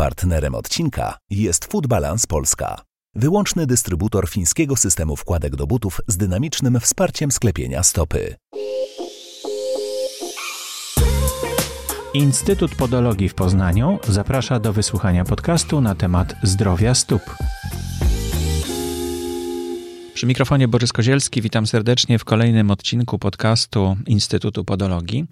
Partnerem odcinka jest Food Balance Polska, wyłączny dystrybutor fińskiego systemu wkładek do butów z dynamicznym wsparciem sklepienia stopy. Instytut Podologii w Poznaniu zaprasza do wysłuchania podcastu na temat zdrowia stóp. Przy mikrofonie Borys Kozielski, witam serdecznie w kolejnym odcinku podcastu Instytutu Podologii.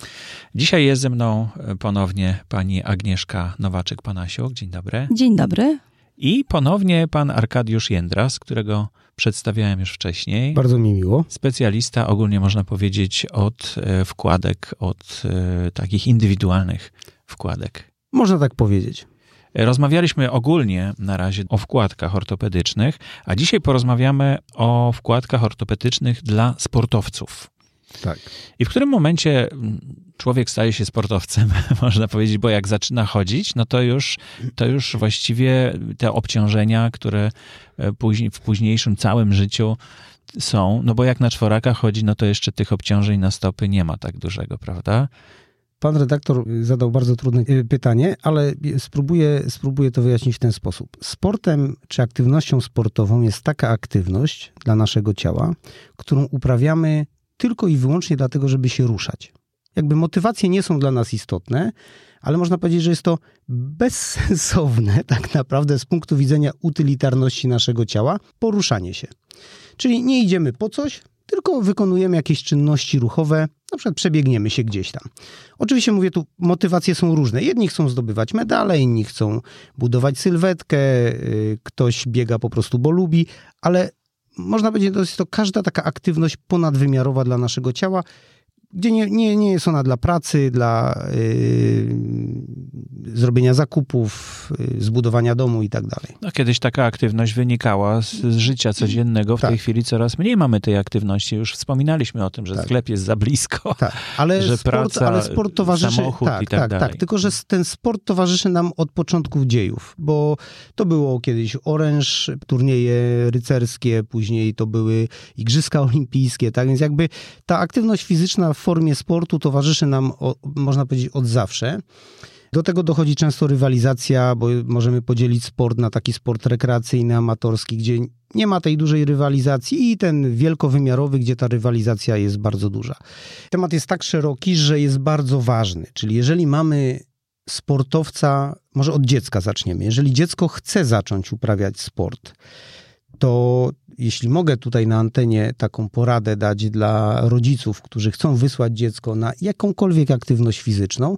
Dzisiaj jest ze mną ponownie pani Agnieszka Nowaczyk-Panasiuk. Dzień dobry. Dzień dobry. I ponownie pan Arkadiusz Jędras, którego przedstawiałem już wcześniej. Bardzo mi miło. Specjalista, ogólnie można powiedzieć, od e, wkładek, od e, takich indywidualnych wkładek. Można tak powiedzieć. Rozmawialiśmy ogólnie na razie o wkładkach ortopedycznych, a dzisiaj porozmawiamy o wkładkach ortopedycznych dla sportowców. Tak. I w którym momencie człowiek staje się sportowcem, można powiedzieć, bo jak zaczyna chodzić, no to już, to już właściwie te obciążenia, które e, później, w późniejszym całym życiu są, no bo jak na czworaka chodzi, no to jeszcze tych obciążeń na stopy nie ma tak dużego, prawda? Pan redaktor zadał bardzo trudne y, pytanie, ale spróbuję, spróbuję to wyjaśnić w ten sposób. Sportem czy aktywnością sportową jest taka aktywność dla naszego ciała, którą uprawiamy tylko i wyłącznie dlatego, żeby się ruszać. Jakby motywacje nie są dla nas istotne, ale można powiedzieć, że jest to bezsensowne tak naprawdę z punktu widzenia utylitarności naszego ciała poruszanie się. Czyli nie idziemy po coś, tylko wykonujemy jakieś czynności ruchowe, na przykład przebiegniemy się gdzieś tam. Oczywiście mówię tu, motywacje są różne. Jedni chcą zdobywać medale, inni chcą budować sylwetkę, y, ktoś biega po prostu, bo lubi, ale można powiedzieć, że jest to każda taka aktywność ponadwymiarowa dla naszego ciała, gdzie nie, nie, nie jest ona dla pracy, dla yy, zrobienia zakupów, yy, zbudowania domu i tak dalej. No, kiedyś taka aktywność wynikała z, z życia codziennego. W tak. tej chwili coraz mniej mamy tej aktywności. Już wspominaliśmy o tym, że tak. sklep jest za blisko, tak. ale że sport, praca, ale sport towarzyszy, samochód tak, i tak, tak, dalej. Tak, tylko że ten sport towarzyszy nam od początków dziejów, bo to było kiedyś oręż, turnieje rycerskie, później to były igrzyska olimpijskie, tak więc jakby ta aktywność fizyczna w formie sportu towarzyszy nam, można powiedzieć, od zawsze. Do tego dochodzi często rywalizacja, bo możemy podzielić sport na taki sport rekreacyjny, amatorski, gdzie nie ma tej dużej rywalizacji i ten wielkowymiarowy, gdzie ta rywalizacja jest bardzo duża. Temat jest tak szeroki, że jest bardzo ważny. Czyli jeżeli mamy sportowca, może od dziecka zaczniemy. Jeżeli dziecko chce zacząć uprawiać sport, to jeśli mogę tutaj na antenie taką poradę dać dla rodziców, którzy chcą wysłać dziecko na jakąkolwiek aktywność fizyczną,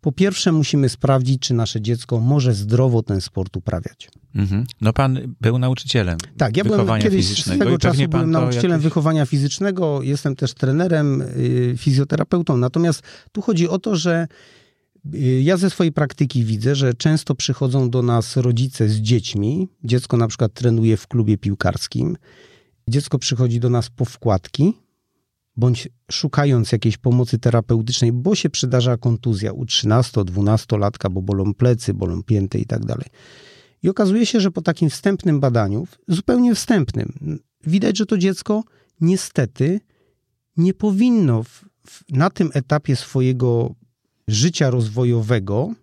po pierwsze musimy sprawdzić, czy nasze dziecko może zdrowo ten sport uprawiać. Mhm. No pan był nauczycielem Tak, ja byłem kiedyś swego czasu byłem nauczycielem jakoś... wychowania fizycznego, jestem też trenerem, yy, fizjoterapeutą, natomiast tu chodzi o to, że Y, ja ze swojej praktyki widzę, że często przychodzą do nas rodzice z dziećmi. Dziecko na przykład trenuje w klubie piłkarskim. Dziecko przychodzi do nas po wkładki, bądź szukając jakiejś pomocy terapeutycznej, bo się przydarza kontuzja u 13-12 latka, bo bolą plecy, bolą pięty i tak dalej. I okazuje się, że po takim wstępnym badaniu, zupełnie wstępnym, widać, że to dziecko niestety nie powinno w, w, na tym etapie swojego życia rozwojowego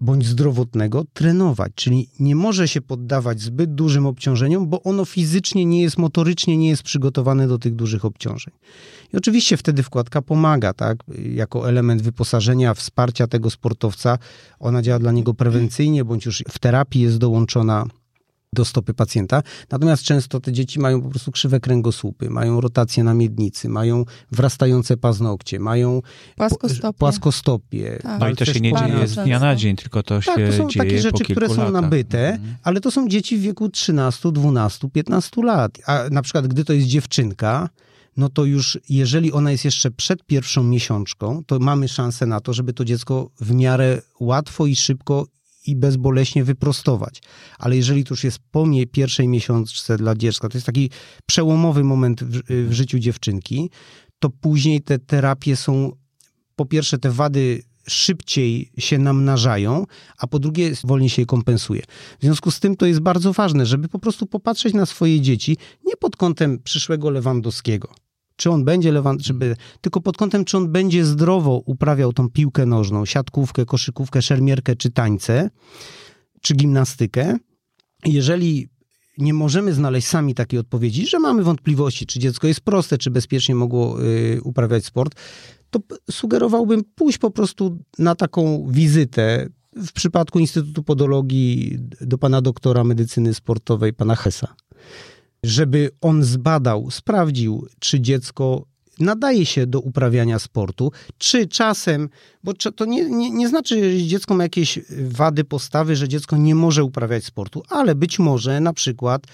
bądź zdrowotnego trenować, czyli nie może się poddawać zbyt dużym obciążeniom, bo ono fizycznie nie jest, motorycznie nie jest przygotowane do tych dużych obciążeń. I oczywiście wtedy wkładka pomaga, tak, jako element wyposażenia, wsparcia tego sportowca. Ona działa dla niego prewencyjnie, bądź już w terapii jest dołączona do stopy pacjenta. Natomiast często te dzieci mają po prostu krzywe kręgosłupy, mają rotację na miednicy, mają wrastające paznokcie, mają płaskostopie. płaskostopie tak. No i to się nie dzieje z dnia na dzień, tylko to tak, się to są dzieje takie rzeczy, które są latach. nabyte, mhm. ale to są dzieci w wieku 13, 12, 15 lat. A na przykład gdy to jest dziewczynka, no to już jeżeli ona jest jeszcze przed pierwszą miesiączką, to mamy szansę na to, żeby to dziecko w miarę łatwo i szybko i bezboleśnie wyprostować. Ale jeżeli to już jest po pierwszej miesiączce dla dziecka, to jest taki przełomowy moment w, w życiu dziewczynki, to później te terapie są, po pierwsze te wady szybciej się namnażają, a po drugie wolniej się je kompensuje. W związku z tym to jest bardzo ważne, żeby po prostu popatrzeć na swoje dzieci nie pod kątem przyszłego Lewandowskiego, Czy on będzie by, tylko pod kątem, czy on będzie zdrowo uprawiał tą piłkę nożną, siatkówkę, koszykówkę, szermierkę, czy tańce, czy gimnastykę. Jeżeli nie możemy znaleźć sami takiej odpowiedzi, że mamy wątpliwości, czy dziecko jest proste, czy bezpiecznie mogło y, uprawiać sport, to sugerowałbym pójść po prostu na taką wizytę. W przypadku Instytutu Podologii do pana doktora medycyny sportowej, pana Hesa, żeby on zbadał, sprawdził, czy dziecko nadaje się do uprawiania sportu, czy czasem, bo to nie, nie, nie znaczy, że dziecko ma jakieś wady postawy, że dziecko nie może uprawiać sportu, ale być może na przykład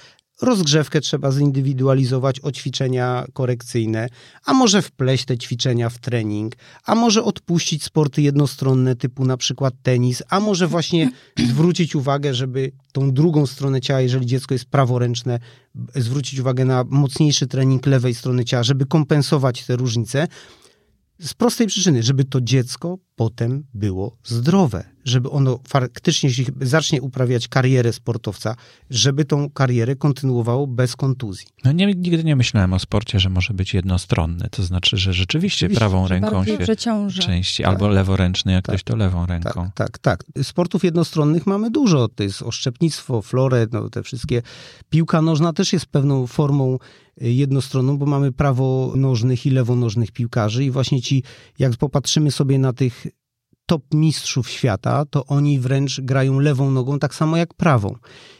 Rozgrzewkę trzeba zindywidualizować o ćwiczenia korekcyjne, a może wpleść te ćwiczenia w trening, a może odpuścić sporty jednostronne typu na przykład tenis, a może właśnie zwrócić uwagę, żeby tą drugą stronę ciała, jeżeli dziecko jest praworęczne, zwrócić uwagę na mocniejszy trening lewej strony ciała, żeby kompensować te różnice. Z prostej przyczyny, żeby to dziecko potem było zdrowe, żeby ono faktycznie, jeśli zacznie uprawiać karierę sportowca, żeby tą karierę kontynuowało bez kontuzji. No nie, nigdy nie myślałem o sporcie, że może być jednostronny, to znaczy, że rzeczywiście, rzeczywiście prawą ręką się przeciąża. części, tak. albo leworęczny, jak tak. ktoś to lewą ręką. Tak, tak, tak. Sportów jednostronnych mamy dużo, to jest oszczepnictwo, florę, no, te wszystkie. Piłka nożna też jest pewną formą y, jednostronną, bo mamy prawonożnych i lewonożnych piłkarzy i właśnie ci, jak popatrzymy sobie na tych top mistrzów świata, to oni wręcz grają lewą nogą tak samo jak prawą.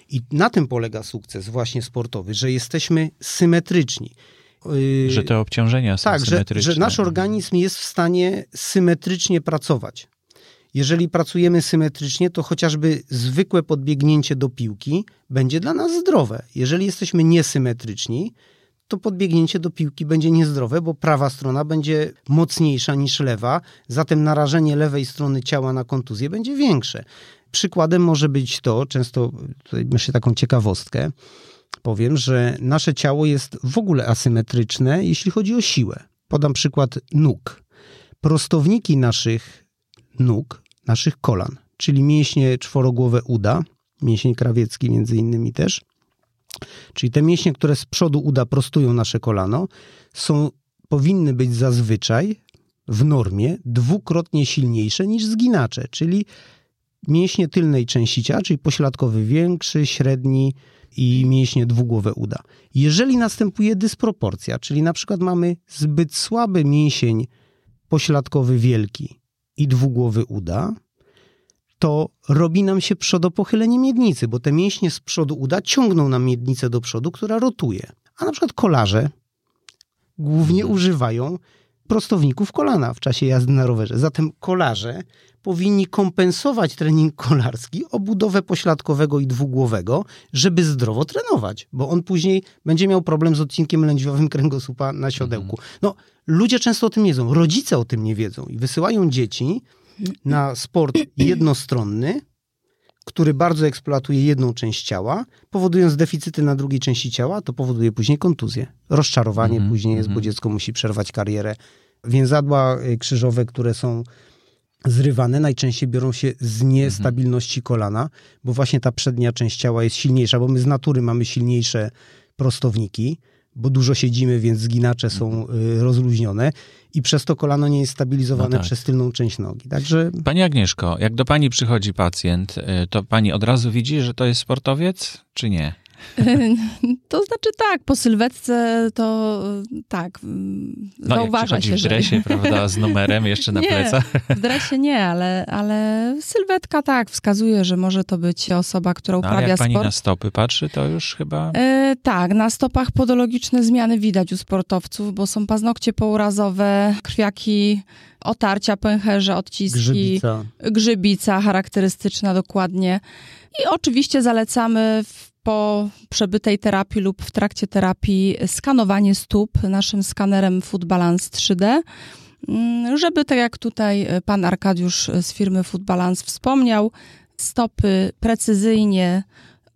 I na tym polega sukces właśnie sportowy, że jesteśmy symetryczni. Y, że te obciążenia są tak, symetryczne. Że, że nasz organizm jest w stanie symetrycznie pracować. Jeżeli pracujemy symetrycznie, to chociażby zwykłe podbiegnięcie do piłki będzie dla nas zdrowe. Jeżeli jesteśmy niesymetryczni, to podbiegnięcie do piłki będzie niezdrowe, bo prawa strona będzie mocniejsza niż lewa, zatem narażenie lewej strony ciała na kontuzję będzie większe. Przykładem może być to, często tutaj myślę taką ciekawostkę, powiem, że nasze ciało jest w ogóle asymetryczne, jeśli chodzi o siłę. Podam przykład nóg. Prostowniki naszych nóg, naszych kolan, czyli mięśnie czworogłowe uda, mięsień krawiecki między innymi też, Czyli te mięśnie, które z przodu uda prostują nasze kolano, są, powinny być zazwyczaj w normie dwukrotnie silniejsze niż zginacze, czyli mięśnie tylnej części ciała, czyli pośladkowy większy, średni i mięśnie dwugłowe uda. Jeżeli następuje dysproporcja, czyli na przykład mamy zbyt słaby mięsień pośladkowy wielki i dwugłowy uda, to robi nam się przodopochylenie miednicy, bo te mięśnie z przodu uda ciągną nam miednicę do przodu, która rotuje. A na przykład kolarze głównie mhm. używają prostowników kolana w czasie jazdy na rowerze. Zatem kolarze powinni kompensować trening kolarski o budowę pośladkowego i dwugłowego, żeby zdrowo trenować, bo on później będzie miał problem z odcinkiem lędźwiowym kręgosłupa na siodełku. Mhm. No, ludzie często o tym nie wiedzą, rodzice o tym nie wiedzą i wysyłają dzieci na sport jednostronny, który bardzo eksploatuje jedną część ciała, powodując deficyty na drugiej części ciała, to powoduje później kontuzję. Rozczarowanie mm -hmm, później jest, mm -hmm. bo mhm. dziecko musi przerwać karierę. Więzadła y, krzyżowe, które są zrywane, najczęściej biorą się z niestabilności kolana, bo właśnie ta przednia część ciała jest silniejsza, bo my z natury mamy silniejsze prostowniki, bo dużo siedzimy, więc zginacze są mhm. y, rozluźnione i przez to kolano nie jest stabilizowane no tak. przez tylną część nogi. Także... Pani Agnieszko, jak do pani przychodzi pacjent, y, to pani od razu widzi, że to jest sportowiec, czy nie? To znaczy tak, po sylwetce to tak, no, zauważa jak się, w dresie, że... prawda, z numerem jeszcze na nie, plecach. w dresie nie, ale, ale sylwetka tak, wskazuje, że może to być osoba, która uprawia no, ale jak pani sport. na stopy patrzy, to już chyba... E, tak, na stopach podologiczne zmiany widać u sportowców, bo są paznokcie pourazowe, krwiaki, otarcia, pęcherze, odciski. Grzybica. Grzybica charakterystyczna dokładnie. I oczywiście zalecamy w po przebytej terapii lub w trakcie terapii skanowanie stóp naszym skanerem Food Balance 3D, mm, żeby tak jak tutaj pan Arkadiusz z firmy Food Balance wspomniał, stopy precyzyjnie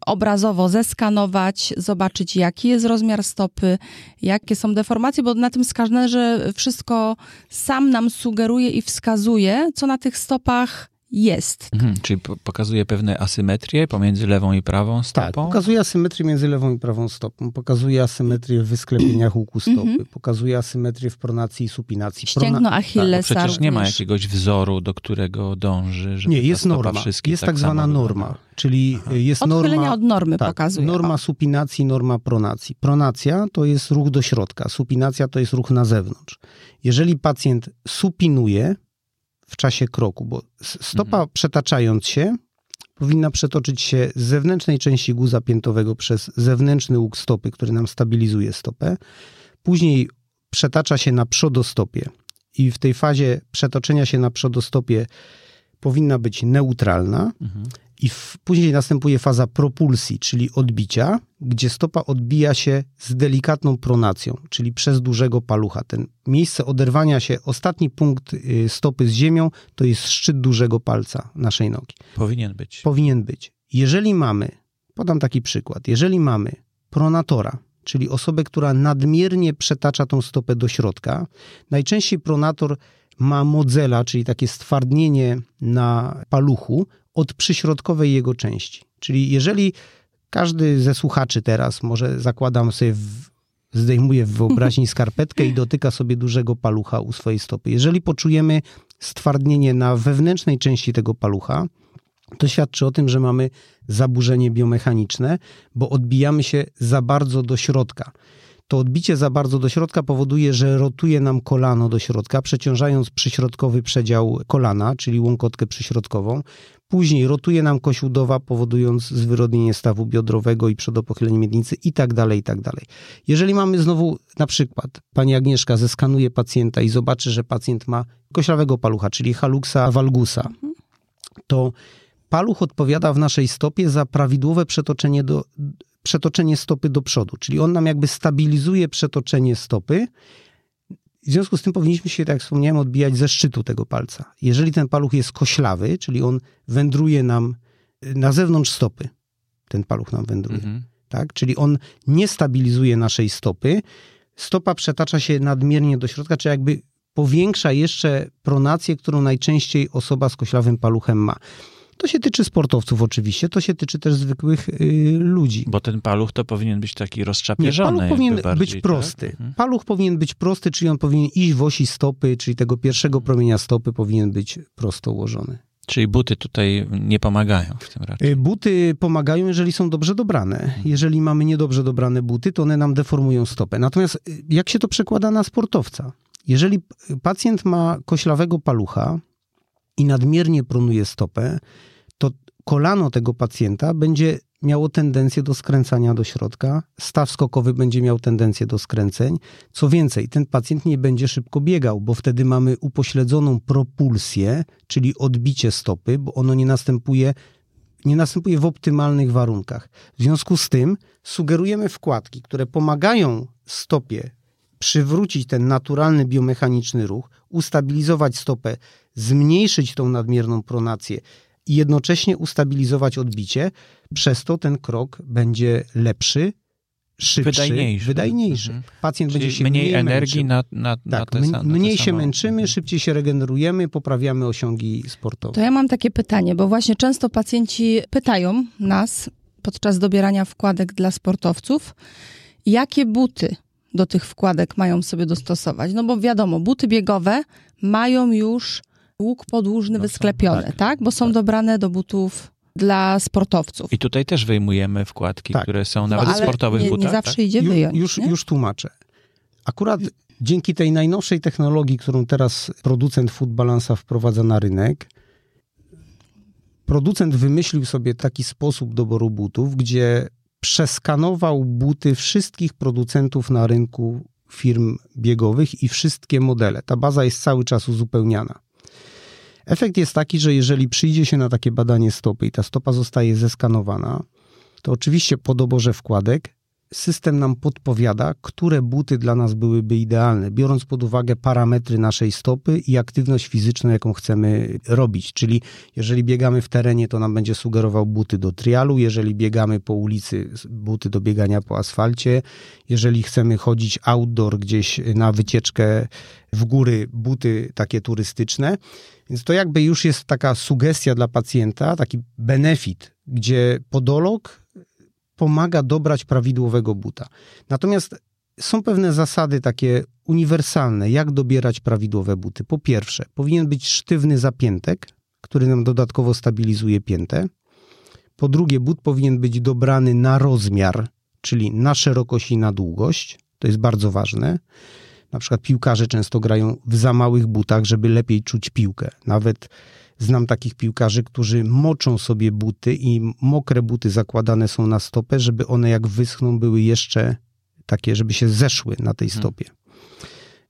obrazowo zeskanować, zobaczyć jaki jest rozmiar stopy, jakie są deformacje, bo na tym skanerze wszystko sam nam sugeruje i wskazuje, co na tych stopach jest. Mhm, czyli pokazuje pewne asymetrie pomiędzy lewą i prawą stopą? Tak, pokazuje asymetrię między lewą i prawą stopą, pokazuje asymetrię w wysklepieniach łuku stopy, mhm. pokazuje asymetrię w pronacji i supinacji. Ścięgno Prona... Achillesa tak, Przecież nie ma jakiegoś wzoru, do którego dąży, żeby Nie, jest norma. Jest tak, tak zwana norma, wygląda. czyli Aha. jest Odchylenia norma... od normy tak, pokazuje. Norma supinacji, norma pronacji. Pronacja to jest ruch do środka, supinacja to jest ruch na zewnątrz. Jeżeli pacjent supinuje, w czasie kroku, bo stopa mhm. przetaczając się powinna przetoczyć się z zewnętrznej części guza piętowego przez zewnętrzny łuk stopy, który nam stabilizuje stopę. Później przetacza się na przodostopie i w tej fazie przetoczenia się na przodostopie powinna być neutralna. Mhm. I w, później następuje faza propulsji, czyli odbicia, gdzie stopa odbija się z delikatną pronacją, czyli przez dużego palucha. Ten miejsce oderwania się, ostatni punkt y, stopy z ziemią, to jest szczyt dużego palca naszej nogi. Powinien być. Powinien być. Jeżeli mamy, podam taki przykład, jeżeli mamy pronatora, czyli osobę, która nadmiernie przetacza tą stopę do środka, najczęściej pronator ma modzela, czyli takie stwardnienie na paluchu, od przyśrodkowej jego części. Czyli jeżeli każdy ze słuchaczy teraz, może zakładam sobie, w, zdejmuje w wyobraźni skarpetkę i dotyka sobie dużego palucha u swojej stopy. Jeżeli poczujemy stwardnienie na wewnętrznej części tego palucha, to świadczy o tym, że mamy zaburzenie biomechaniczne, bo odbijamy się za bardzo do środka to odbicie za bardzo do środka powoduje, że rotuje nam kolano do środka, przeciążając przyśrodkowy przedział kolana, czyli łąkotkę przyśrodkową. Później rotuje nam kość udowa, powodując zwyrodnienie stawu biodrowego i przodopochylenie miednicy i tak dalej, i tak dalej. Jeżeli mamy znowu na przykład, pani Agnieszka zeskanuje pacjenta i zobaczy, że pacjent ma koślawego palucha, czyli haluxa valgusa, to paluch odpowiada w naszej stopie za prawidłowe przetoczenie do, przetoczenie stopy do przodu, czyli on nam jakby stabilizuje przetoczenie stopy. W związku z tym powinniśmy się, tak jak wspomniałem, odbijać ze szczytu tego palca. Jeżeli ten paluch jest koślawy, czyli on wędruje nam y, na zewnątrz stopy, ten paluch nam wędruje, mhm. tak? czyli on nie stabilizuje naszej stopy, stopa przetacza się nadmiernie do środka, czy jakby powiększa jeszcze pronację, którą najczęściej osoba z koślawym paluchem ma. To się tyczy sportowców oczywiście, to się tyczy też zwykłych y, ludzi. Bo ten paluch to powinien być taki rozczapieżony. Nie, paluch powinien bardziej, być tak? prosty. Tak? Paluch powinien być prosty, czyli on powinien iść w osi stopy, czyli tego pierwszego promienia stopy powinien być prosto ułożony. Czyli buty tutaj nie pomagają w tym raczej. Y, buty pomagają, jeżeli są dobrze dobrane. Mhm. Jeżeli mamy niedobrze dobrane buty, to one nam deformują stopę. Natomiast y, jak się to przekłada na sportowca? Jeżeli pacjent ma koślawego palucha i nadmiernie pronuje stopę, to kolano tego pacjenta będzie miało tendencję do skręcania do środka, staw skokowy będzie miał tendencję do skręceń. Co więcej, ten pacjent nie będzie szybko biegał, bo wtedy mamy upośledzoną propulsję, czyli odbicie stopy, bo ono nie następuje nie następuje w optymalnych warunkach. W związku z tym sugerujemy wkładki, które pomagają stopie przywrócić ten naturalny biomechaniczny ruch, ustabilizować stopę, zmniejszyć tą nadmierną pronację i jednocześnie ustabilizować odbicie. Przez to ten krok będzie lepszy, szybszy, wydajniejszy. wydajniejszy. Mhm. Pacjent Czyli będzie się mniej, mniej energii na, na, tak, na te, na Mniej te się męczymy, mhm. szybciej się regenerujemy, poprawiamy osiągi sportowe. To ja mam takie pytanie, bo właśnie często pacjenci pytają nas podczas dobierania wkładek dla sportowców, jakie buty do tych wkładek mają sobie dostosować. No bo wiadomo, buty biegowe mają już łuk podłużny no wysklepiony, tak. tak. Bo są tak. dobrane do butów dla sportowców. I tutaj też wyjmujemy wkładki, tak. które są nawet no, w sportowych nie, butach. Nie zawsze tak? idzie wyjąć. Już, już, już tłumaczę. Akurat dzięki tej najnowszej technologii, którą teraz producent Food Balance'a wprowadza na rynek, producent wymyślił sobie taki sposób doboru butów, gdzie przeskanował buty wszystkich producentów na rynku firm biegowych i wszystkie modele. Ta baza jest cały czas uzupełniana. Efekt jest taki, że jeżeli przyjdzie się na takie badanie stopy i ta stopa zostaje zeskanowana, to oczywiście po doborze wkładek system nam podpowiada, które buty dla nas byłyby idealne, biorąc pod uwagę parametry naszej stopy i aktywność fizyczną, jaką chcemy robić. Czyli jeżeli biegamy w terenie, to nam będzie sugerował buty do trialu, jeżeli biegamy po ulicy, buty do biegania po asfalcie, jeżeli chcemy chodzić outdoor gdzieś na wycieczkę w góry, buty takie turystyczne. Więc to jakby już jest taka sugestia dla pacjenta, taki benefit, gdzie podolog pomaga dobrać prawidłowego buta. Natomiast są pewne zasady takie uniwersalne, jak dobierać prawidłowe buty. Po pierwsze, powinien być sztywny zapiętek, który nam dodatkowo stabilizuje piętę. Po drugie, but powinien być dobrany na rozmiar, czyli na szerokość i na długość. To jest bardzo ważne. Na przykład piłkarze często grają w za małych butach, żeby lepiej czuć piłkę. Nawet znam takich piłkarzy, którzy moczą sobie buty i mokre buty zakładane są na stopę, żeby one jak wyschną były jeszcze takie, żeby się zeszły na tej hmm. stopie.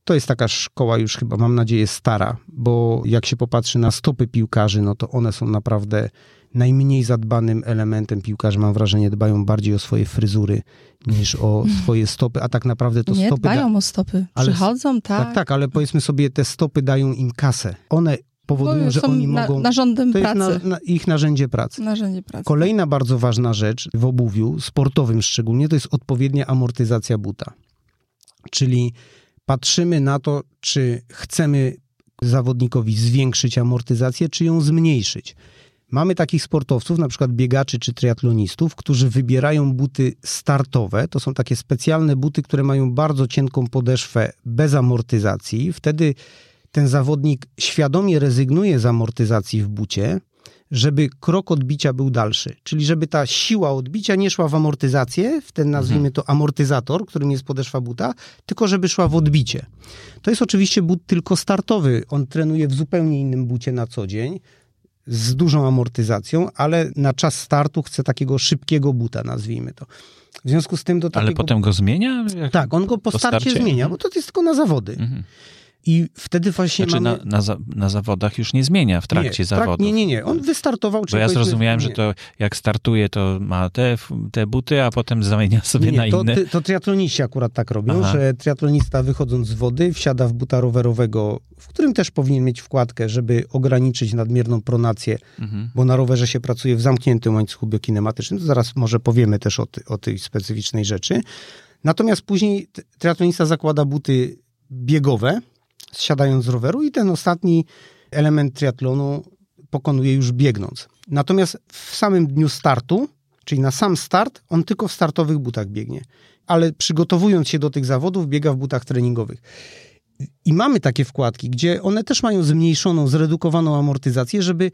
To jest taka szkoła już chyba, mam nadzieję, stara, bo jak się popatrzy na stopy piłkarzy, no to one są naprawdę najmniej zadbanym elementem piłkarzy. Mam wrażenie, dbają bardziej o swoje fryzury niż o swoje stopy, a tak naprawdę to Nie, stopy... dbają da... o stopy. Przychodzą, tak. Tak, tak, ale powiedzmy sobie, te stopy dają im kasę. One powodują, no, że oni na, mogą... Narządem to pracy. na, na ich narzędzie pracy. Narzędzie pracy. Kolejna bardzo ważna rzecz w obuwiu, sportowym szczególnie, to jest odpowiednia amortyzacja buta. Czyli patrzymy na to, czy chcemy zawodnikowi zwiększyć amortyzację, czy ją zmniejszyć. Mamy takich sportowców, na przykład biegaczy czy triatlonistów, którzy wybierają buty startowe. To są takie specjalne buty, które mają bardzo cienką podeszwę bez amortyzacji. Wtedy ten zawodnik świadomie rezygnuje z amortyzacji w bucie, żeby krok odbicia był dalszy. Czyli żeby ta siła odbicia nie szła w amortyzację, w ten nazwijmy to amortyzator, którym jest podeszwa buta, tylko żeby szła w odbicie. To jest oczywiście but tylko startowy. On trenuje w zupełnie innym bucie na co dzień z dużą amortyzacją, ale na czas startu chce takiego szybkiego buta, nazwijmy to. W związku z tym do takiego... Ale potem go zmienia? Jak tak, on go po, po starcie, starcie, zmienia, bo to jest tylko na zawody. Mhm. I wtedy właśnie znaczy mamy... na, na, na, zawodach już nie zmienia w trakcie nie, zawodów. nie, nie, nie. On wystartował... Bo ja zrozumiałem, że to jak startuje, to ma te, te buty, a potem zamienia sobie nie, na to, inne. To triatloniści akurat tak robią, Aha. że triatlonista wychodząc z wody wsiada w buta rowerowego, w którym też powinien mieć wkładkę, żeby ograniczyć nadmierną pronację, mhm. bo na rowerze się pracuje w zamkniętym łańcuchu biokinematycznym. To zaraz może powiemy też o, ty, o tej specyficznej rzeczy. Natomiast później triatlonista zakłada buty biegowe, zsiadając z roweru i ten ostatni element triatlonu pokonuje już biegnąc. Natomiast w samym dniu startu, czyli na sam start, on tylko w startowych butach biegnie. Ale przygotowując się do tych zawodów, biega w butach treningowych. I mamy takie wkładki, gdzie one też mają zmniejszoną, zredukowaną amortyzację, żeby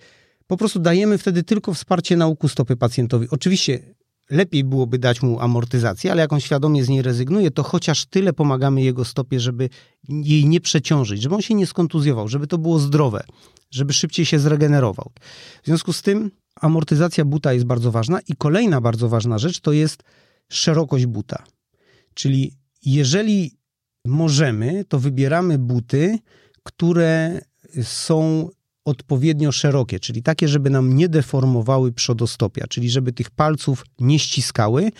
po prostu dajemy wtedy tylko wsparcie na łuku stopy pacjentowi. Oczywiście lepiej byłoby dać mu amortyzację, ale jak on świadomie z niej rezygnuje, to chociaż tyle pomagamy jego stopie, żeby jej nie przeciążyć, żeby on się nie skontuzjował, żeby to było zdrowe, żeby szybciej się zregenerował. W związku z tym amortyzacja buta jest bardzo ważna i kolejna bardzo ważna rzecz to jest szerokość buta. Czyli jeżeli możemy, to wybieramy buty, które są odpowiednio szerokie, czyli takie, żeby nam nie deformowały przodostopia, czyli żeby tych palców nie ściskały.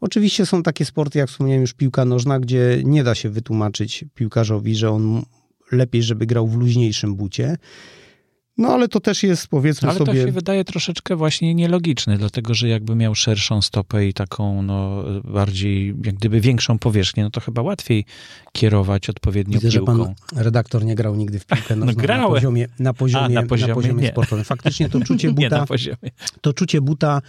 Oczywiście są takie sporty, jak wspomniałem już, piłka nożna, gdzie nie da się wytłumaczyć piłkarzowi, że on lepiej, żeby grał w luźniejszym bucie. No ale to też jest powiedzmy ale sobie... Ale to się wydaje troszeczkę właśnie nielogiczne, dlatego że jakby miał szerszą stopę i taką no bardziej, jak gdyby większą powierzchnię, no to chyba łatwiej kierować odpowiednio Widzę, piłką. że pan redaktor nie grał nigdy w piłkę no, na poziomie, na poziomie, A, na poziomie, na poziomie sportowym. Faktycznie to czucie buta... nie na poziomie. To czucie buta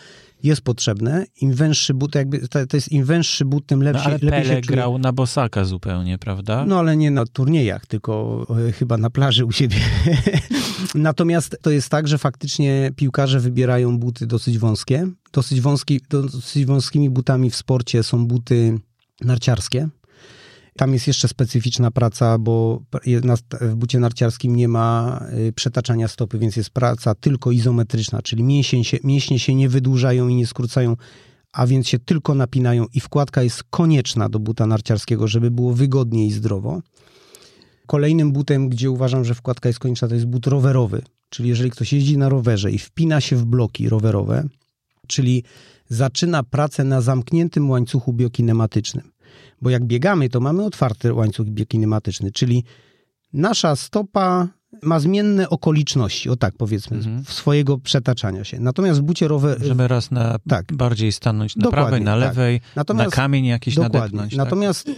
jest potrzebne. Im węższy but, jakby to, to jest im węższy but, tym lepszy. No, ale lepiej Pele się czuje. grał na bosaka zupełnie, prawda? No ale nie na turniejach, tylko e, chyba na plaży u siebie. Natomiast to jest tak, że faktycznie piłkarze wybierają buty dosyć wąskie. Dosyć, wąski, dosyć wąskimi butami w sporcie są buty narciarskie. Tam jest jeszcze specyficzna praca, bo w bucie narciarskim nie ma y, przetaczania stopy, więc jest praca tylko izometryczna, czyli mięśnie się, mięśnie się nie wydłużają i nie skrócają, a więc się tylko napinają i wkładka jest konieczna do buta narciarskiego, żeby było wygodnie i zdrowo. Kolejnym butem, gdzie uważam, że wkładka jest konieczna, to jest but rowerowy, czyli jeżeli ktoś jeździ na rowerze i wpina się w bloki rowerowe, czyli zaczyna pracę na zamkniętym łańcuchu biokinematycznym. Bo jak biegamy, to mamy otwarty łańcuch biokinematyczny, czyli nasza stopa ma zmienne okoliczności, o tak powiedzmy, mhm. swojego przetaczania się. Natomiast w bucie rower... Możemy raz na tak. bardziej stanąć na dokładnie, prawej, na tak. lewej, tak. Natomiast, na kamień jakiś dokładnie. nadepnąć. Tak? Natomiast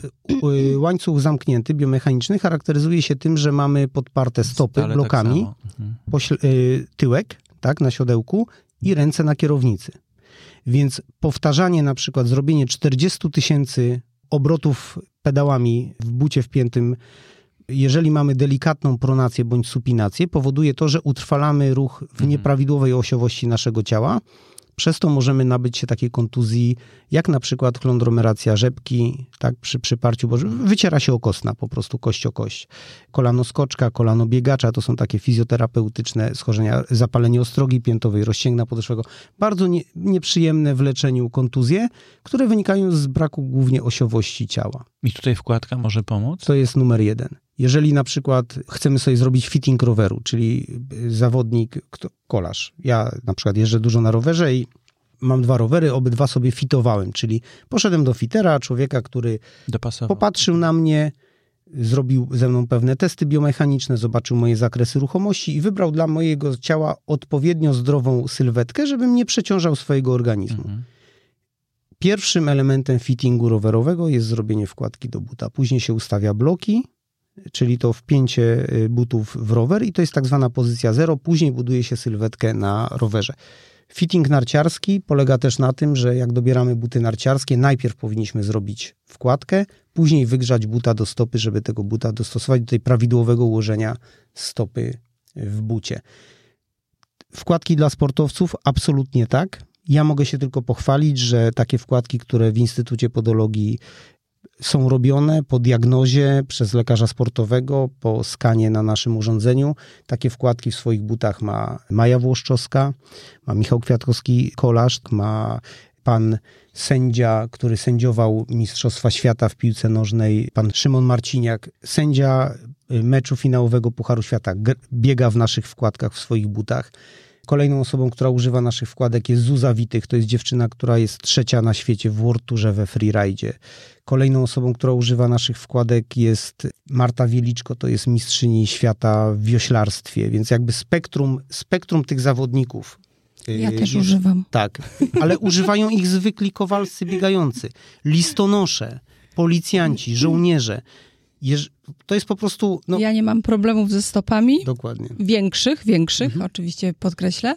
y, łańcuch zamknięty, biomechaniczny, charakteryzuje się tym, że mamy podparte stopy Stale tak blokami, tak tyłek tak, na siodełku i ręce na kierownicy. Więc powtarzanie, na przykład zrobienie 40 tysięcy obrotów pedałami w bucie wpiętym jeżeli mamy delikatną pronację bądź supinację, powoduje to, że utrwalamy ruch w mhm. nieprawidłowej osiowości naszego ciała. Przez to możemy nabyć się takiej kontuzji, jak na przykład klondromeracja rzepki, tak, przy przyparciu, bo wyciera się okostna, po prostu kość o kość. Kolano skoczka, kolano biegacza, to są takie fizjoterapeutyczne schorzenia, zapalenie ostrogi piętowej, rozcięgna podeszłego. Bardzo nie, nieprzyjemne w leczeniu kontuzje, które wynikają z braku głównie osiowości ciała. I tutaj wkładka może pomóc? To jest numer jeden. Jeżeli na przykład chcemy sobie zrobić fitting roweru, czyli zawodnik, kto, kolarz. Ja na przykład jeżdżę dużo na rowerze i mam dwa rowery, obydwa sobie fitowałem, czyli poszedłem do fitera, człowieka, który Dopasował. popatrzył na mnie, zrobił ze mną pewne testy biomechaniczne, zobaczył moje zakresy ruchomości i wybrał dla mojego ciała odpowiednio zdrową sylwetkę, żebym nie przeciążał swojego organizmu. Mhm. Pierwszym elementem fittingu rowerowego jest zrobienie wkładki do buta. Później się ustawia bloki, czyli to wpięcie y, butów w rower i to jest tak zwana pozycja zero. Później buduje się sylwetkę na rowerze. Fitting narciarski polega też na tym, że jak dobieramy buty narciarskie, najpierw powinniśmy zrobić wkładkę, później wygrzać buta do stopy, żeby tego buta dostosować do tej prawidłowego ułożenia stopy w bucie. Wkładki dla sportowców? Absolutnie tak. Ja mogę się tylko pochwalić, że takie wkładki, które w Instytucie Podologii są robione po diagnozie przez lekarza sportowego, po skanie na naszym urządzeniu. Takie wkładki w swoich butach ma Maja Włoszczowska, ma Michał Kwiatkowski-Kolarz, ma pan sędzia, który sędziował Mistrzostwa Świata w piłce nożnej, pan Szymon Marciniak, sędzia y, meczu finałowego Pucharu Świata, biega w naszych wkładkach w swoich butach. Kolejną osobą, która używa naszych wkładek jest Zuza Witych. To jest dziewczyna, która jest trzecia na świecie w World Tourze we freeride. Kolejną osobą, która używa naszych wkładek jest Marta Wieliczko, to jest mistrzyni świata w wioślarstwie, więc jakby spektrum, spektrum tych zawodników. Ja y, też używam. Tak, ale używają ich zwykli kowalscy biegający, listonosze, policjanci, żołnierze. Jeż, to jest po prostu. No... Ja nie mam problemów ze stopami. Dokładnie. Większych, większych, mhm. oczywiście podkreślę,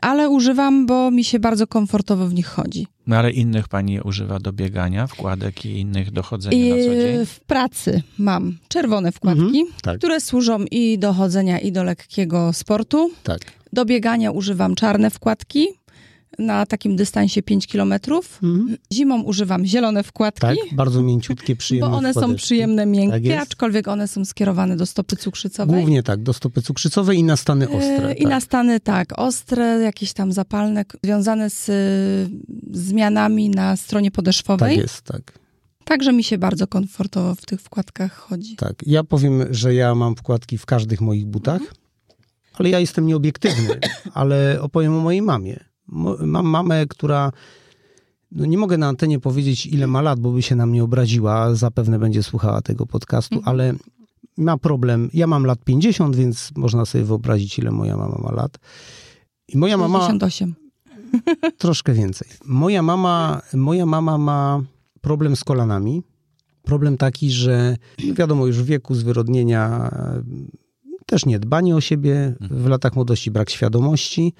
ale używam, bo mi się bardzo komfortowo w nich chodzi. No ale innych pani używa do biegania, wkładek i innych do chodzenia na co dzień? W pracy mam czerwone wkładki, mhm, tak. które służą i do chodzenia, i do lekkiego sportu. Tak. Do biegania używam czarne wkładki na takim dystansie 5 kilometrów. Mhm. Zimą używam zielone wkładki. Tak, bardzo mięciutkie, przyjemne Bo one wkładeczki. są przyjemne, miękkie, tak aczkolwiek one są skierowane do stopy cukrzycowej. Głównie tak, do stopy cukrzycowej i na stany ostre. I tak. na stany, tak, ostre, jakieś tam zapalne, związane z zmianami na stronie podeszwowej. Tak jest, tak. Także mi się bardzo komfortowo w tych wkładkach chodzi. Tak, ja powiem, że ja mam wkładki w każdych moich butach, ale ja jestem nieobiektywny, ale opowiem o mojej mamie. Mam mamę, która no nie mogę na antenie powiedzieć, ile ma lat, bo by się na mnie obraziła. Zapewne będzie słuchała tego podcastu, mhm. ale ma problem. Ja mam lat 50, więc można sobie wyobrazić, ile moja mama ma lat. I moja mama. 58. Troszkę więcej. Moja mama, moja mama ma problem z kolanami. Problem taki, że wiadomo, już w wieku zwyrodnienia też niedbanie o siebie, w latach młodości brak świadomości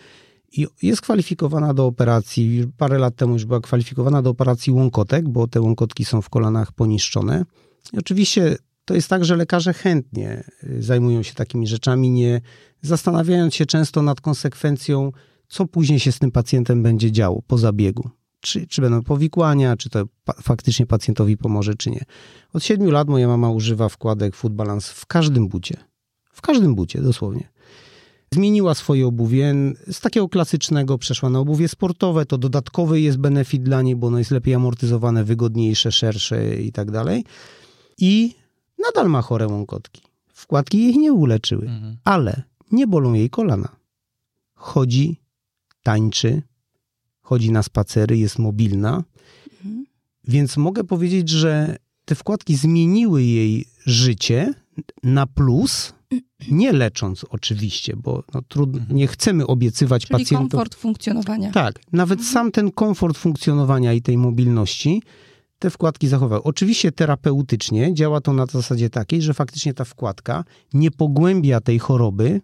i jest kwalifikowana do operacji. Parę lat temu już była kwalifikowana do operacji łąkotek, bo te łąkotki są w kolanach poniszczone. I oczywiście to jest tak, że lekarze chętnie y, zajmują się takimi rzeczami, nie zastanawiając się często nad konsekwencją, co później się z tym pacjentem będzie działo po zabiegu. Czy, czy będą powikłania, czy to pa faktycznie pacjentowi pomoże, czy nie. Od siedmiu lat moja mama używa wkładek Food Balance w każdym bucie. W każdym bucie, dosłownie. Zmieniła swoje obuwie. Z takiego klasycznego przeszła na obuwie sportowe. To dodatkowy jest benefit dla niej, bo ono jest lepiej amortyzowane, wygodniejsze, szersze i tak dalej. I nadal ma chore łąkotki. Wkładki jej nie uleczyły, mhm. ale nie bolą jej kolana. Chodzi, tańczy, chodzi na spacery, jest mobilna. Mhm. Więc mogę powiedzieć, że te wkładki zmieniły jej życie na plus, nie lecząc oczywiście, bo no, trudno, mhm. nie chcemy obiecywać Czyli pacjentom. komfort funkcjonowania. Tak, nawet mhm. sam ten komfort funkcjonowania i tej mobilności te wkładki zachowały. Oczywiście terapeutycznie działa to na zasadzie takiej, że faktycznie ta wkładka nie pogłębia tej choroby,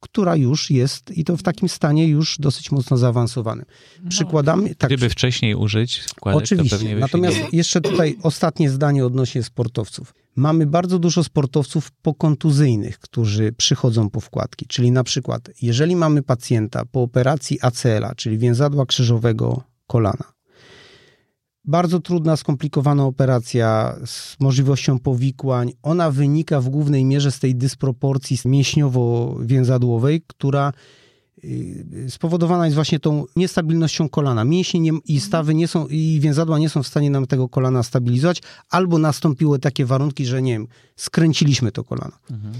która już jest i to w takim stanie już dosyć mocno zaawansowanym. No, Przykładami... Tak, Gdyby wcześniej użyć wkładek, Oczywiście. Natomiast jeszcze tutaj ostatnie zdanie odnośnie sportowców. Mamy bardzo dużo sportowców pokontuzyjnych, którzy przychodzą po wkładki. Czyli na przykład, jeżeli mamy pacjenta po operacji ACL-a, czyli więzadła krzyżowego kolana, bardzo trudna, skomplikowana operacja z możliwością powikłań. Ona wynika w głównej mierze z tej dysproporcji mięśniowo-więzadłowej, która spowodowana jest właśnie tą niestabilnością kolana. Mięśnie nie, i stawy nie są, i więzadła nie są w stanie nam tego kolana stabilizować, albo nastąpiły takie warunki, że nie wiem, skręciliśmy to kolano. Mhm.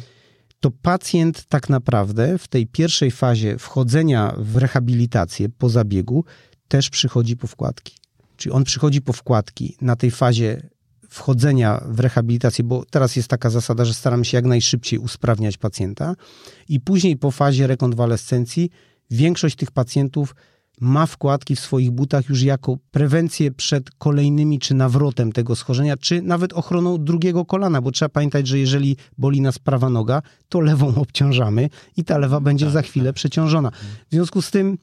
To pacjent tak naprawdę w tej pierwszej fazie wchodzenia w rehabilitację po zabiegu też przychodzi po wkładki. Czyli on przychodzi po wkładki na tej fazie wchodzenia w rehabilitację, bo teraz jest taka zasada, że staramy się jak najszybciej usprawniać pacjenta i później po fazie rekonwalescencji większość tych pacjentów ma wkładki w swoich butach już jako prewencję przed kolejnymi czy nawrotem tego schorzenia, czy nawet ochroną drugiego kolana, bo trzeba pamiętać, że jeżeli boli nas prawa noga, to lewą obciążamy i ta lewa będzie tak, za chwilę tak. przeciążona. W związku z tym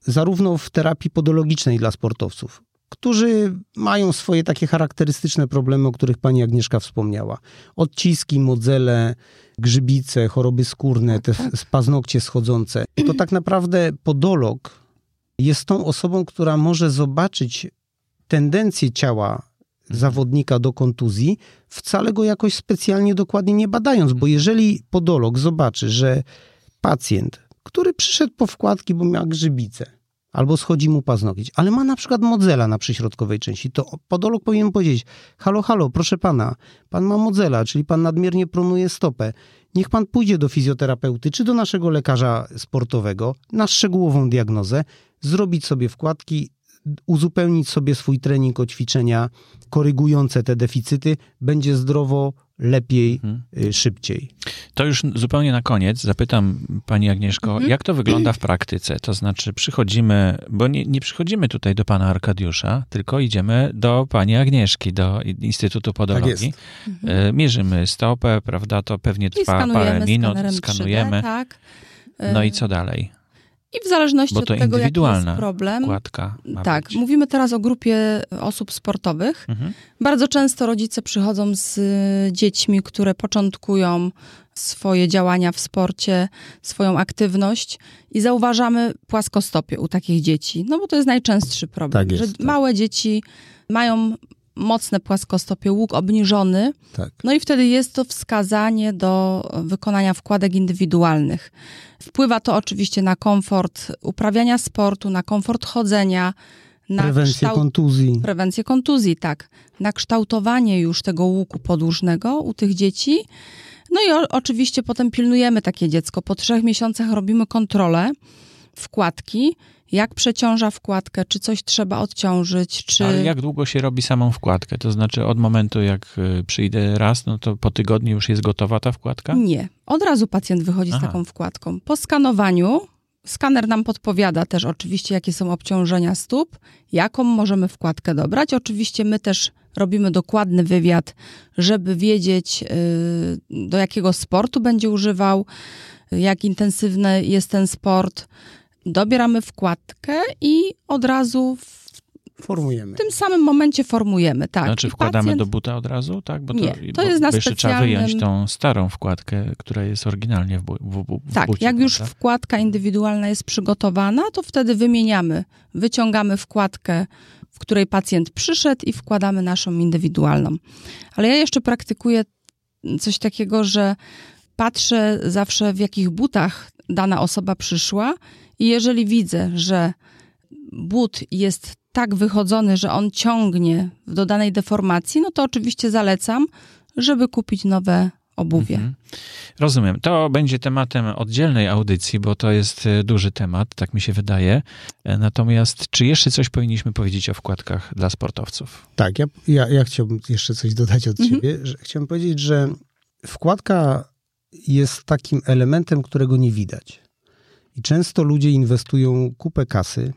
zarówno w terapii podologicznej dla sportowców, którzy mają swoje takie charakterystyczne problemy, o których pani Agnieszka wspomniała. Odciski, modzele, grzybice, choroby skórne, te tak, paznokcie schodzące. To tak naprawdę podolog jest tą osobą, która może zobaczyć tendencję ciała zawodnika do kontuzji, wcale go jakoś specjalnie dokładnie nie badając, bo jeżeli podolog zobaczy, że pacjent, który przyszedł po wkładki, bo miał grzybice, albo schodzi mu paznokieć, ale ma na przykład modzela na przyśrodkowej części, to podolog powinien powiedzieć, halo, halo, proszę pana, pan ma modzela, czyli pan nadmiernie pronuje stopę. Niech pan pójdzie do fizjoterapeuty czy do naszego lekarza sportowego na szczegółową diagnozę, zrobić sobie wkładki, uzupełnić sobie swój trening o ćwiczenia korygujące te deficyty, będzie zdrowo, lepiej, mhm. Y, szybciej. To już zupełnie na koniec zapytam Pani Agnieszko, mhm. jak to wygląda w praktyce? To znaczy przychodzimy, bo nie, nie przychodzimy tutaj do Pana Arkadiusza, tylko idziemy do Pani Agnieszki, do Instytutu Podologii. Tak mhm. Mierzymy stopę, prawda, to pewnie trwa parę minut, skanujemy. 3D, tak. No i co dalej? I w zależności od tego, jaki jest problem. Wkładka tak, być. mówimy teraz o grupie osób sportowych. Mhm. Bardzo często rodzice przychodzą z dziećmi, które początkują swoje działania w sporcie, swoją aktywność i zauważamy płaskostopie u takich dzieci. No bo to jest najczęstszy problem, tak jest, że tak. małe dzieci mają mocne płaskostopie, łuk obniżony. Tak. No i wtedy jest to wskazanie do wykonania wkładek indywidualnych. Wpływa to oczywiście na komfort uprawiania sportu, na komfort chodzenia, na prewencję kształt... kontuzji. Prewencję kontuzji, tak. Na kształtowanie już tego łuku podłużnego u tych dzieci. No i o, oczywiście potem pilnujemy takie dziecko. Po trzech miesiącach robimy kontrolę wkładki jak przeciąża wkładkę, czy coś trzeba odciążyć, czy... Ale jak długo się robi samą wkładkę? To znaczy od momentu, jak y, przyjdę raz, no to po tygodniu już jest gotowa ta wkładka? Nie. Od razu pacjent wychodzi Aha. z taką wkładką. Po skanowaniu Skaner nam podpowiada też oczywiście, jakie są obciążenia stóp, jaką możemy wkładkę dobrać. Oczywiście my też robimy dokładny wywiad, żeby wiedzieć, y, do jakiego sportu będzie używał, jak intensywny jest ten sport dobieramy wkładkę i od razu w Formujemy. W tym samym momencie formujemy, tak. Znaczy wkładamy pacjent... do buta od razu, tak? Bo to, Nie, to jest na specjalnym... trzeba wyjąć tą starą wkładkę, która jest oryginalnie w, bu w, w Tak, bucie, jak już wkładka indywidualna jest przygotowana, to wtedy wymieniamy, wyciągamy wkładkę, w której pacjent przyszedł i wkładamy naszą indywidualną. Ale ja jeszcze praktykuję coś takiego, że patrzę zawsze w jakich butach dana osoba przyszła i jeżeli widzę, że but jest tak wychodzony, że on ciągnie do danej deformacji, no to oczywiście zalecam, żeby kupić nowe obuwie. Mhm. Rozumiem. To będzie tematem oddzielnej audycji, bo to jest e, duży temat, tak mi się wydaje. E, natomiast czy jeszcze coś powinniśmy powiedzieć o wkładkach dla sportowców? Tak, ja, ja, ja chciałbym jeszcze coś dodać od mhm. siebie. Że chciałbym powiedzieć, że wkładka jest takim elementem, którego nie widać. I często ludzie inwestują kupę kasy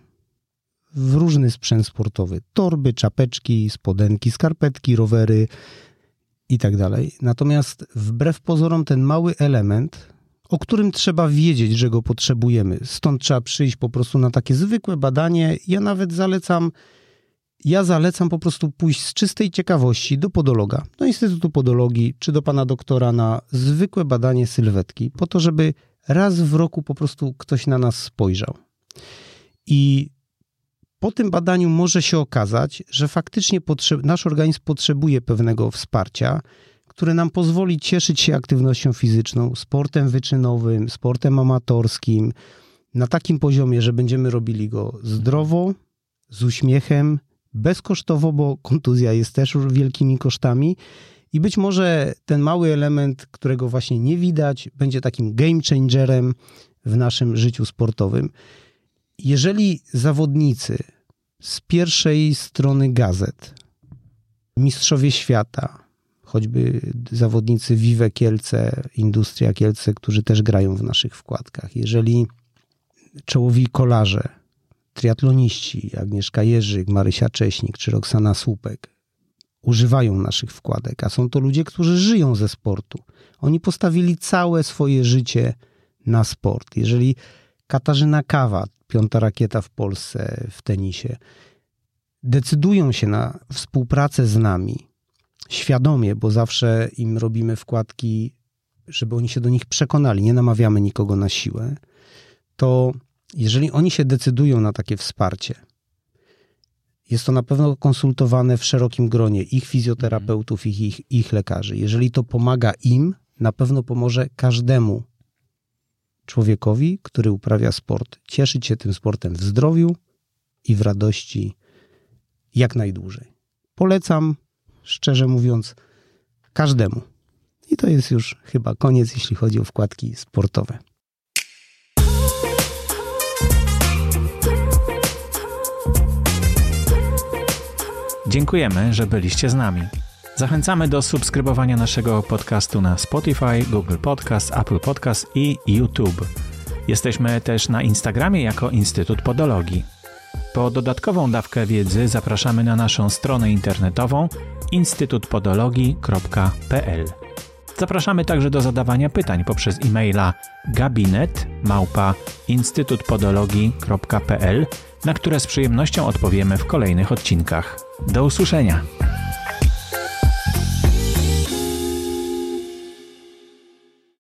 w różny sprzęt sportowy. Torby, czapeczki, spodenki, skarpetki, rowery i tak. Natomiast wbrew pozorom ten mały element, o którym trzeba wiedzieć, że go potrzebujemy, stąd trzeba przyjść po prostu na takie zwykłe badanie. Ja nawet zalecam ja zalecam po prostu pójść z czystej ciekawości do podologa, do Instytutu Podologii czy do pana doktora na zwykłe badanie sylwetki, po to, żeby raz w roku po prostu ktoś na nas spojrzał. I po tym badaniu może się okazać, że faktycznie nasz organizm potrzebuje pewnego wsparcia, które nam pozwoli cieszyć się aktywnością fizyczną, sportem wyczynowym, sportem amatorskim, na takim poziomie, że będziemy robili go zdrowo, z uśmiechem, bezkosztowo, bo kontuzja jest też wielkimi kosztami. I być może ten mały element, którego właśnie nie widać, będzie takim game changerem w naszym życiu sportowym. Jeżeli zawodnicy z pierwszej strony gazet, mistrzowie świata, choćby zawodnicy Vive Kielce, Industria Kielce, którzy też grają w naszych wkładkach, jeżeli czołowi kolarze, triatloniści, Agnieszka Jerzyk, Marysia Cześnik czy Roxana Słupek używają naszych wkładek, a są to ludzie, którzy żyją ze sportu. Oni postawili całe swoje życie na sport. Jeżeli Katarzyna Kawa, piąta rakieta w Polsce w tenisie, decydują się na współpracę z nami świadomie, bo zawsze im robimy wkładki, żeby oni się do nich przekonali, nie namawiamy nikogo na siłę, to jeżeli oni się decydują na takie wsparcie, jest to na pewno konsultowane w szerokim gronie ich fizjoterapeutów, ich, ich, ich lekarzy. Jeżeli to pomaga im, na pewno pomoże każdemu człowiekowi, który uprawia sport, cieszyć się tym sportem w zdrowiu i w radości jak najdłużej. Polecam, szczerze mówiąc, każdemu. I to jest już chyba koniec, jeśli chodzi o wkładki sportowe. Dziękujemy, że byliście z nami. Zachęcamy do subskrybowania naszego podcastu na Spotify, Google Podcast, Apple Podcast i YouTube. Jesteśmy też na Instagramie jako Instytut Podologii. Po dodatkową dawkę wiedzy zapraszamy na naszą stronę internetową instytutpodologii.pl. Zapraszamy także do zadawania pytań poprzez e-maila gabinet małpa na które z przyjemnością odpowiemy w kolejnych odcinkach. Do usłyszenia!